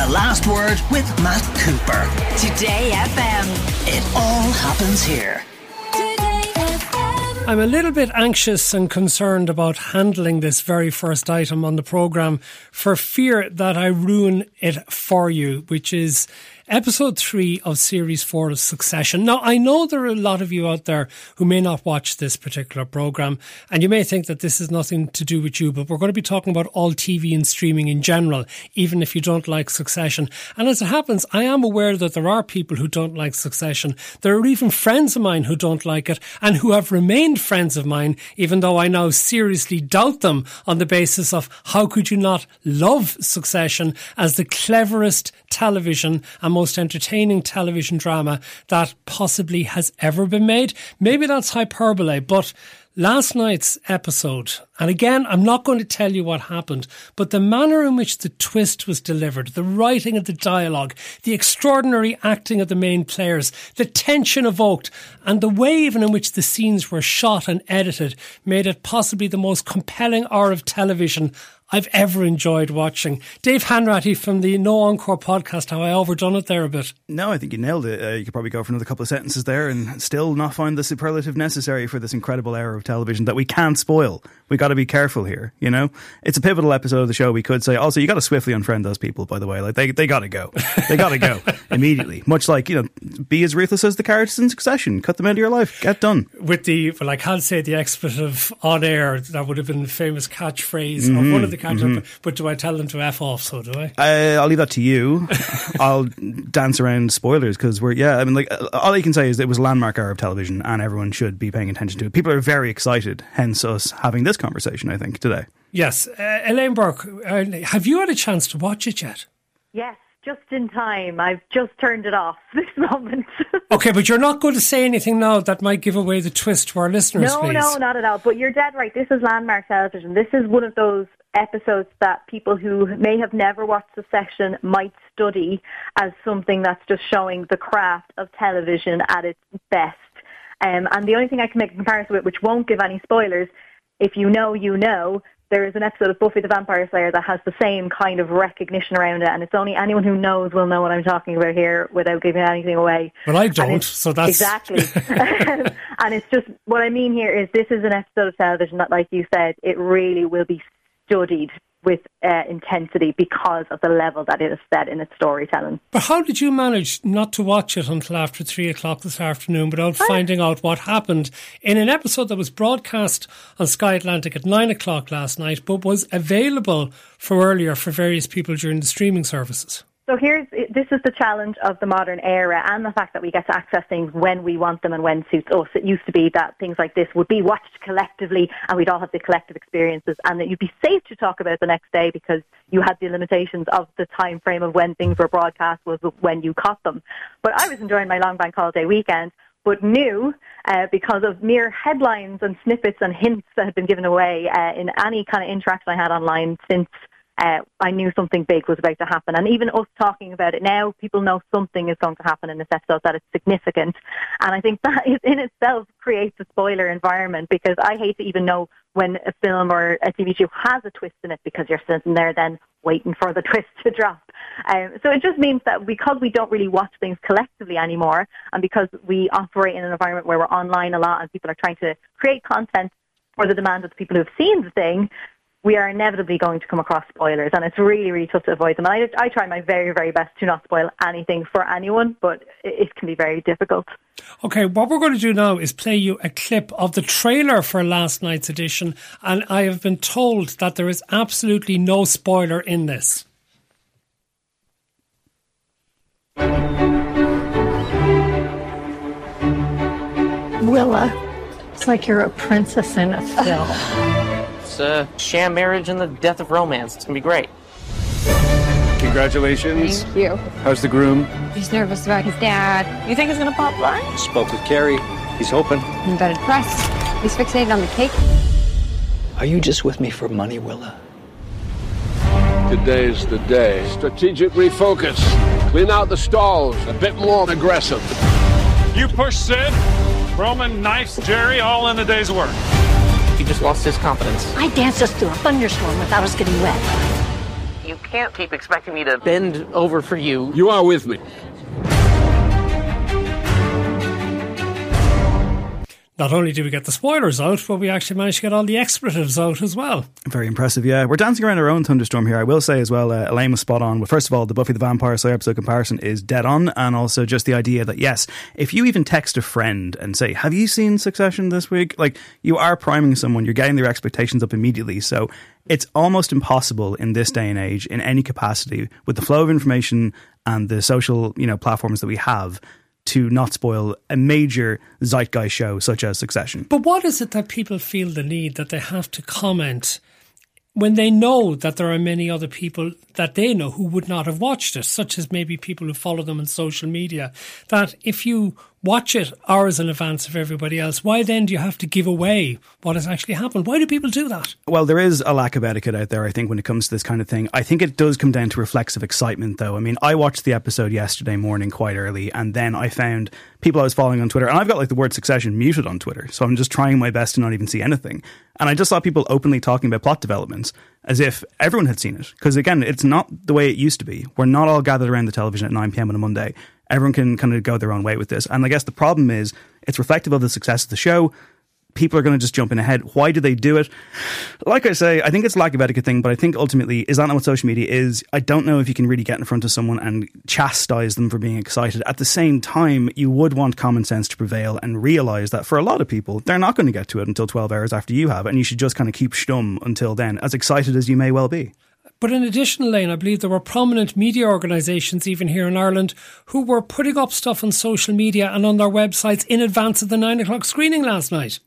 The Last Word with Matt Cooper. Today FM. It all happens here. I'm a little bit anxious and concerned about handling this very first item on the programme for fear that I ruin it for you, which is episode three of series four of Succession. Now, I know there are a lot of you out there who may not watch this particular program, and you may think that this is nothing to do with you, but we're going to be talking about all TV and streaming in general, even if you don't like Succession. And as it happens, I am aware that there are people who don't like Succession. There are even friends of mine who don't like it and who have remained friends of mine, even though I now seriously doubt them on the basis of how could you not love Succession as the cleverest television and most entertaining television drama that possibly has ever been made. Maybe that's hyperbole, but last night's episode, and again, I'm not going to tell you what happened, but the manner in which the twist was delivered, the writing of the dialogue, the extraordinary acting of the main players, the tension evoked, and the way even in which the scenes were shot and edited made it possibly the most compelling hour of television I've ever enjoyed watching. Dave Hanratty from the No Encore podcast. Have I overdone it there a bit? No, I think you nailed it. Uh, you could probably go for another couple of sentences there and still not find the superlative necessary for this incredible era of television that we can't spoil. We got to be careful here. You know, it's a pivotal episode of the show. We could say also you got to swiftly unfriend those people. By the way, like they they got to go. They got to go immediately. Much like you know, be as ruthless as the characters in Succession. Cut them out of your life. Get done. With the well, I can't say the expletive on air. That would have been the famous catchphrase mm-hmm. of one of the catchphrases. Mm-hmm. But do I tell them to f off? So do I? Uh, I'll leave that to you. I'll dance around spoilers because we're yeah. I mean, like all I can say is it was a landmark hour of television, and everyone should be paying attention to it. People are very excited. Hence us having this conversation. I think today. Yes, uh, Elaine Burke, uh, have you had a chance to watch it yet? Yes, just in time. I've just turned it off this moment. okay, but you're not going to say anything now that might give away the twist to our listeners, no, please. No, not at all. But you're dead right. This is landmark television. This is one of those episodes that people who may have never watched Succession might study as something that's just showing the craft of television at its best. Um, and the only thing I can make a comparison with, which won't give any spoilers, if you know, you know, there is an episode of Buffy the Vampire Slayer that has the same kind of recognition around it, and it's only anyone who knows will know what I'm talking about here without giving anything away. Well, I don't, so that's exactly. and it's just what I mean here is this is an episode of television that, like you said, it really will be studied with uh, intensity because of the level that it is set in its storytelling. But how did you manage not to watch it until after three o'clock this afternoon without finding out what happened in an episode that was broadcast on Sky Atlantic at nine o'clock last night, but was available for earlier for various people during the streaming services? So here's this is the challenge of the modern era and the fact that we get to access things when we want them and when suits us. It used to be that things like this would be watched collectively and we'd all have the collective experiences and that you'd be safe to talk about the next day because you had the limitations of the time frame of when things were broadcast was when you caught them. But I was enjoying my long bank holiday weekend but knew uh, because of mere headlines and snippets and hints that had been given away uh, in any kind of interaction I had online since uh, I knew something big was about to happen. And even us talking about it now, people know something is going to happen in this episode, that it's significant. And I think that is in itself creates a spoiler environment because I hate to even know when a film or a TV show has a twist in it because you're sitting there then waiting for the twist to drop. Um, so it just means that because we don't really watch things collectively anymore and because we operate in an environment where we're online a lot and people are trying to create content for the demand of the people who have seen the thing, we are inevitably going to come across spoilers, and it's really, really tough to avoid them. And I, I try my very, very best to not spoil anything for anyone, but it, it can be very difficult. Okay, what we're going to do now is play you a clip of the trailer for last night's edition, and I have been told that there is absolutely no spoiler in this. Willa, it's like you're a princess in a film a sham marriage and the death of romance. It's gonna be great. Congratulations. Thank you. How's the groom? He's nervous about his dad. You think he's gonna pop blind? Spoke with Kerry. He's hoping. I'm better press. He's fixated on the cake. Are you just with me for money, Willa? Today's the day. Strategic refocus. Clean out the stalls. A bit more aggressive. You push Sid, Roman knifes Gerri all in a day's work he just lost his confidence. I danced us through a thunderstorm without us getting wet. You can't keep expecting me to bend over for you. You are with me. Not only do we get the spoilers out, but we actually managed to get all the expletives out as well. Very impressive, yeah. We're dancing around our own thunderstorm here. I will say as well, uh, Elaine was spot on. Well, first of all, the Buffy the Vampire Slayer episode comparison is dead on, and also just the idea that yes, if you even text a friend and say, "Have you seen Succession this week?" Like you are priming someone, you're getting their expectations up immediately. So it's almost impossible in this day and age, in any capacity, with the flow of information and the social, you know, platforms that we have, to not spoil a major zeitgeist show such as Succession. But what is it that people feel the need that they have to comment when they know that there are many other people that they know who would not have watched it, such as maybe people who follow them on social media, that if you watch it hours in advance of everybody else, why then do you have to give away what has actually happened? Why do people do that? Well, there is a lack of etiquette out there, I think, when it comes to this kind of thing. I think it does come down to reflexive excitement, though. I mean, I watched the episode yesterday morning quite early, and then I found people I was following on Twitter, and I've got like the word succession muted on Twitter, so I'm just trying my best to not even see anything. And I just saw people openly talking about plot developments as if everyone had seen it. Because again, it's not the way it used to be. We're not all gathered around the television at 9 p.m. on a Monday everyone can kind of go their own way with this. And I guess the problem is it's reflective of the success of the show. People are going to just jump in ahead. Why do they do it? Like I say, I think it's a lack of etiquette thing, but I think ultimately, is that not what social media is? I don't know if you can really get in front of someone and chastise them for being excited. At the same time, you would want common sense to prevail and realize that for a lot of people, they're not going to get to it until 12 hours after you have, and you should just kind of keep stum until then, as excited as you may well be. But in addition, Elaine, I believe there were prominent media organisations, even here in Ireland, who were putting up stuff on social media and on their websites in advance of the nine o'clock screening last night.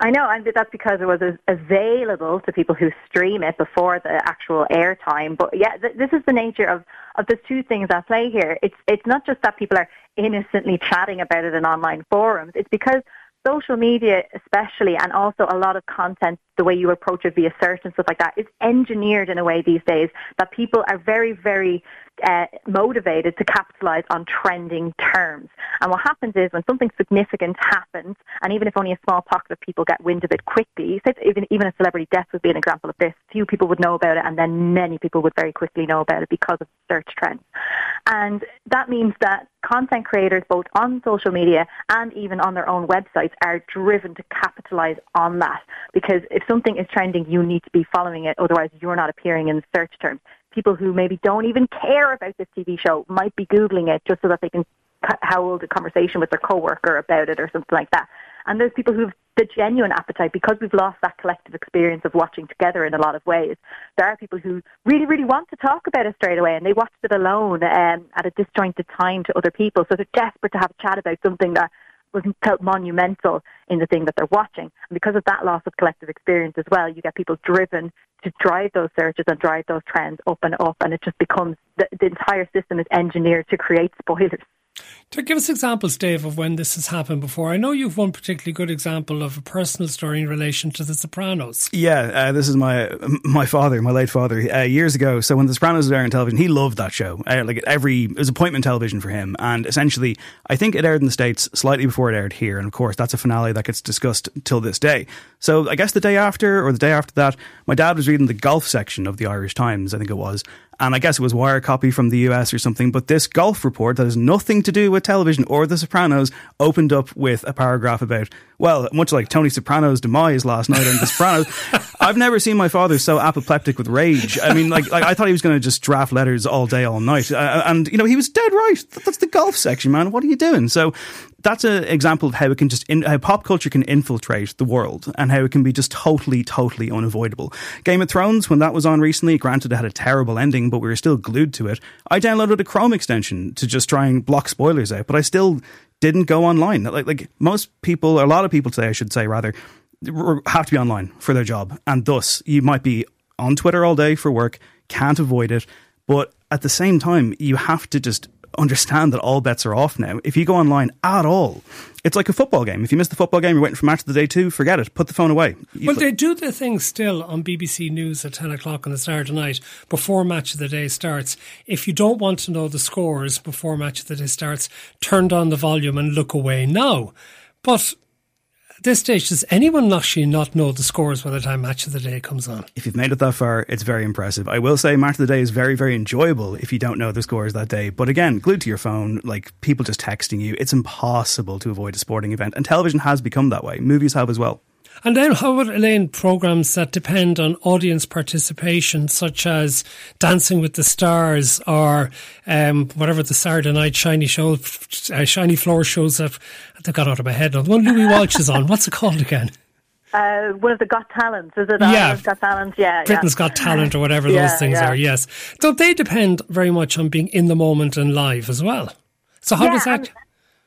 I know, and that's because it was available to people who stream it before the actual airtime. But yeah, th- this is the nature of, of the two things at play here. It's it's not just that people are innocently chatting about it in online forums. It's because social media especially and also a lot of content the way you approach it via search and stuff like that is engineered in a way these days that people are very very uh, motivated to capitalize on trending terms and what happens is when something significant happens and even if only a small pocket of people get wind of it quickly even even a celebrity death would be an example of this few people would know about it and then many people would very quickly know about it because of search trends and that means that content creators, both on social media and even on their own websites, are driven to capitalize on that. Because if something is trending, you need to be following it, otherwise, you're not appearing in search terms. People who maybe don't even care about this TV show might be Googling it just so that they can hold a conversation with their coworker about it or something like that. And there's people who've the genuine appetite because we've lost that collective experience of watching together in a lot of ways. There are people who really, really want to talk about it straight away and they watched it alone um, at a disjointed time to other people. So they're desperate to have a chat about something that was felt monumental in the thing that they're watching. And because of that loss of collective experience as well, you get people driven to drive those searches and drive those trends up and up. And it just becomes the, the entire system is engineered to create spoilers. To give us examples, Dave, of when this has happened before. I know you've one particularly good example of a personal story in relation to The Sopranos. Yeah, uh, this is my my father, my late father, uh, years ago. So when The Sopranos was airing on television, he loved that show. Uh, like every it was appointment television for him, and essentially, I think it aired in the states slightly before it aired here, and of course, that's a finale that gets discussed till this day. So I guess the day after or the day after that, my dad was reading the golf section of the Irish Times, I think it was, and I guess it was wire copy from the US or something. But this golf report that has nothing to do with television or The Sopranos opened up with a paragraph about, well, much like Tony Soprano's demise last night on The Sopranos. I've never seen my father so apoplectic with rage. I mean, like, like I thought he was going to just draft letters all day, all night, uh, and you know he was dead right. That's the golf section, man. What are you doing? So that's an example of how it can just in, how pop culture can infiltrate the world and how it can be just totally, totally unavoidable. Game of Thrones, when that was on recently, granted it had a terrible ending, but we were still glued to it. I downloaded a Chrome extension to just try and block spoilers out, but I still didn't go online. Like like most people, a lot of people today, I should say rather, have to be online for their job, and thus you might be on Twitter all day for work, can't avoid it, but at the same time, you have to just understand that all bets are off now. If you go online at all, it's like a football game. If you miss the football game, you're waiting for match of the day two, forget it. Put the phone away. Well, they do the thing still on BBC News at 10 o'clock on the Saturday night before match of the day starts. If you don't want to know the scores before match of the day starts, turn down the volume and look away now. But this stage, does anyone actually not know the scores by the time Match of the Day comes on? If you've made it that far, it's very impressive. I will say Match of the Day is very, very enjoyable if you don't know the scores that day. But again, glued to your phone, like people just texting you, it's impossible to avoid a sporting event. And television has become that way. Movies have as well. And then how about Elaine programs that depend on audience participation, such as Dancing with the Stars or um, whatever the Saturday night shiny show, uh, shiny floor shows that they've got out of my head. The one Louis Walsh is on. What's it called again? Uh, one of the Got Talents, is it? Yeah. Ireland's Got Talent, yeah. Britain's yeah. Got Talent or whatever Yeah, those things yeah. are. Yes, don't they depend very much on being in the moment and live as well? So how does that? and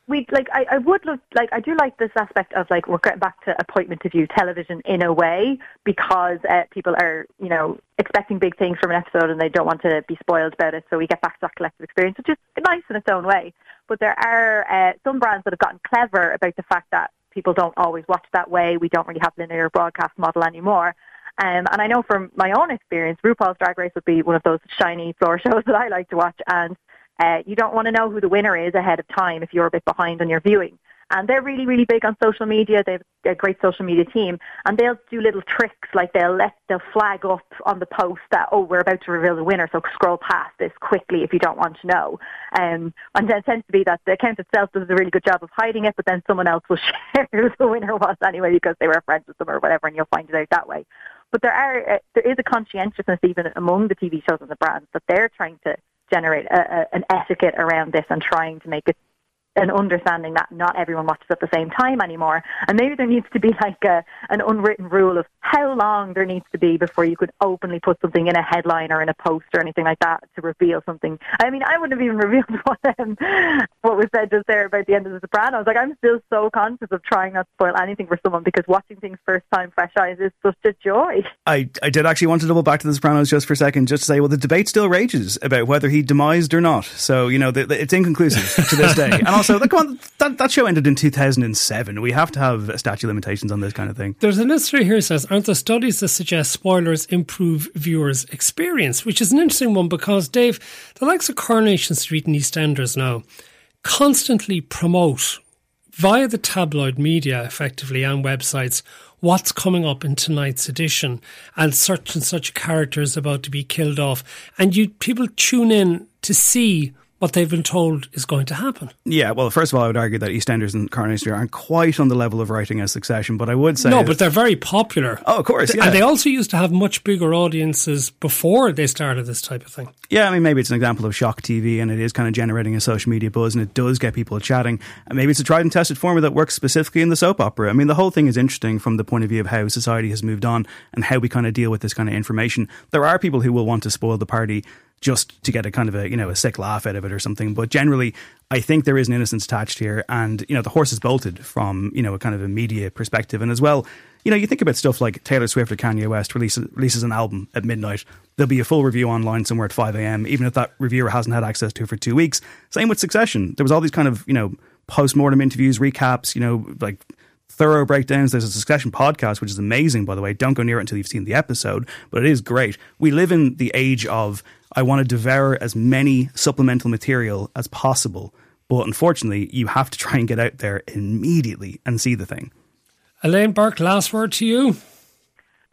We like. I, I would look like. I do like this aspect of like we're getting back to appointment to view television in a way because uh, people are you know expecting big things from an episode and they don't want to be spoiled about it. So we get back to that collective experience, which is nice in its own way. But there are uh, some brands that have gotten clever about the fact that people don't always watch that way. We don't really have linear broadcast model anymore. Um, and I know from my own experience, RuPaul's Drag Race would be one of those shiny floor shows that I like to watch. And uh, you don't want to know who the winner is ahead of time if you're a bit behind on your viewing. And they're really, really big on social media. They have a great social media team, and they'll do little tricks like they'll let they'll flag up on the post that oh we're about to reveal the winner, so scroll past this quickly if you don't want to know. Um, and then it tends to be that the account itself does a really good job of hiding it, but then someone else will share who the winner was anyway because they were friends with them or whatever, and you'll find it out that way. But there are uh, there is a conscientiousness even among the TV shows and the brands that they're trying to generate a, a, an etiquette around this and trying to make it an understanding that not everyone watches at the same time anymore. And maybe there needs to be like a, an unwritten rule of how long there needs to be before you could openly put something in a headline or in a post or anything like that to reveal something. I mean, I wouldn't have even revealed what, um, what was said just there about the end of The Sopranos. Like, I'm still so conscious of trying not to spoil anything for someone because watching things first time, fresh eyes is such a joy. I, I did actually want to double back to The Sopranos just for a second, just to say, well, the debate still rages about whether he demised or not. So, you know, the, the, it's inconclusive to this day. And also, like, come on, that, that show ended in 2007. We have to have statute limitations on this kind of thing. There's an listener here says, aren't there studies that suggest spoilers improve viewers' experience? Which is an interesting one because, Dave, the likes of Coronation Street and EastEnders now constantly promote via the tabloid media, effectively, and websites, what's coming up in tonight's edition, and such and such a character is about to be killed off, and you people tune in to see what they've been told is going to happen. Yeah, well, first of all, I would argue that EastEnders and Coronation Street aren't quite on the level of writing as Succession, but I would say no, but they're very popular. Oh, of course, yeah. and they also used to have much bigger audiences before they started this type of thing. Yeah, I mean, maybe it's an example of shock TV and it is kind of generating a social media buzz and it does get people chatting. And maybe it's a tried and tested formula that works specifically in the soap opera. I mean, the whole thing is interesting from the point of view of how society has moved on and how we kind of deal with this kind of information. There are people who will want to spoil the party just to get a kind of a you know a sick laugh out of it or something. But generally, I think there is an innocence attached here, and you know the horse is bolted from you know a kind of a media perspective, and as well, you know you think about stuff like Taylor Swift or Kanye West releases releases an album at midnight. There'll be a full review online somewhere at five a.m. Even if that reviewer hasn't had access to it for two weeks. Same with Succession. There was all these kind of you know post mortem interviews, recaps, you know like thorough breakdowns. There's a Succession podcast, which is amazing, by the way. Don't go near it until you've seen the episode, but it is great. We live in the age of I want to devour as many supplemental material as possible, but unfortunately, you have to try and get out there immediately and see the thing. Elaine Burke, last word to you.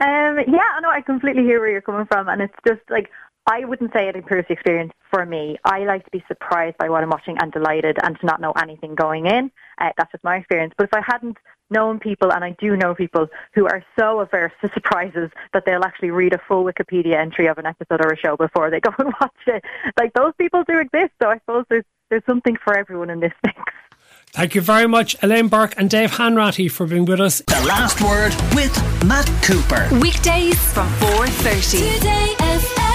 Um, yeah, no, I completely hear where you're coming from, and it's just like I wouldn't say it improves the experience for me. I like to be surprised by what I'm watching and delighted, and to not know anything going in. Uh, that's just my experience. But if I hadn't known people, and I do know people who are so averse to surprises that they'll actually read a full Wikipedia entry of an episode or a show before they go and watch it, like those people do exist. So I suppose there's there's something for everyone in this mix. Thank you very much, Elaine Burke and Dave Hanratty, for being with us. The last word with Matt Cooper. Weekdays from 4.30. Today FM.